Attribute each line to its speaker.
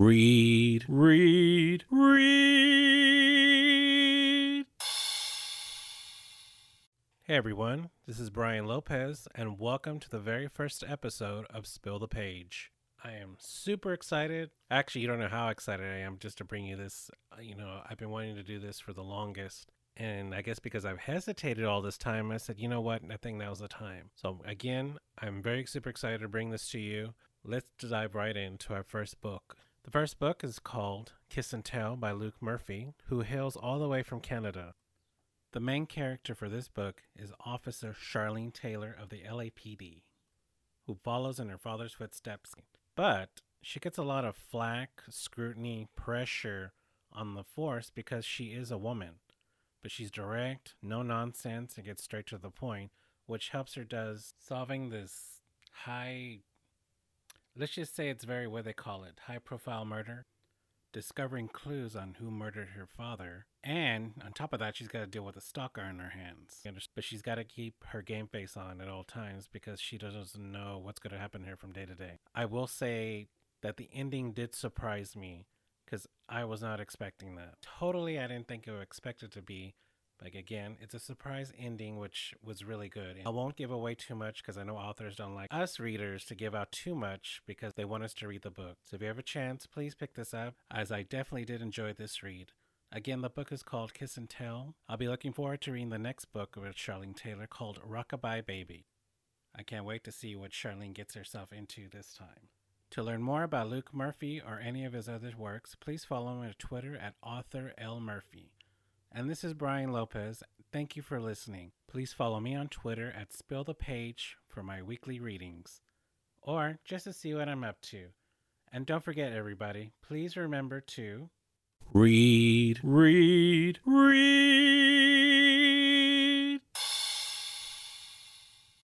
Speaker 1: Read, read, read. Hey everyone, this is Brian Lopez, and welcome to the very first episode of Spill the Page. I am super excited. Actually, you don't know how excited I am just to bring you this. Uh, You know, I've been wanting to do this for the longest. And I guess because I've hesitated all this time, I said, you know what? I think now's the time. So, again, I'm very super excited to bring this to you. Let's dive right into our first book. The first book is called Kiss and Tell by Luke Murphy, who hails all the way from Canada. The main character for this book is Officer Charlene Taylor of the LAPD, who follows in her father's footsteps. But she gets a lot of flack, scrutiny, pressure on the force because she is a woman. But she's direct, no nonsense, and gets straight to the point, which helps her does solving this high let's just say it's very what they call it high profile murder. Discovering clues on who murdered her father. And on top of that she's got to deal with a stalker in her hands. But she's got to keep her game face on at all times because she doesn't know what's going to happen here from day to day. I will say that the ending did surprise me because i was not expecting that. Totally i didn't think it would expect it to be like again, it's a surprise ending, which was really good. I won't give away too much because I know authors don't like us readers to give out too much because they want us to read the book. So if you have a chance, please pick this up, as I definitely did enjoy this read. Again, the book is called Kiss and Tell. I'll be looking forward to reading the next book with Charlene Taylor called Rockabye Baby. I can't wait to see what Charlene gets herself into this time. To learn more about Luke Murphy or any of his other works, please follow him on Twitter at author L Murphy. And this is Brian Lopez. Thank you for listening. Please follow me on Twitter at Spill the Page for my weekly readings, or just to see what I'm up to. And don't forget, everybody, please remember to read, read, read,